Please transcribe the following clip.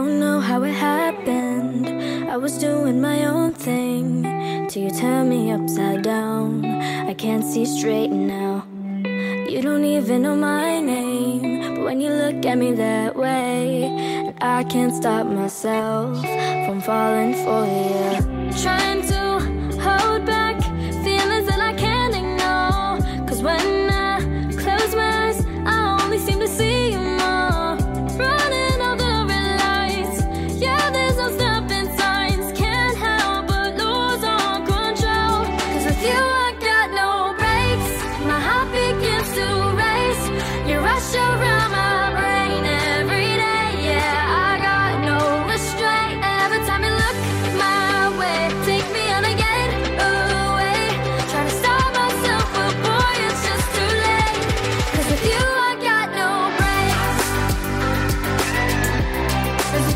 don't know how it happened. I was doing my own thing till you turned me upside down. I can't see straight now. You don't even know my name. But when you look at me that way, I can't stop myself from falling for you. Try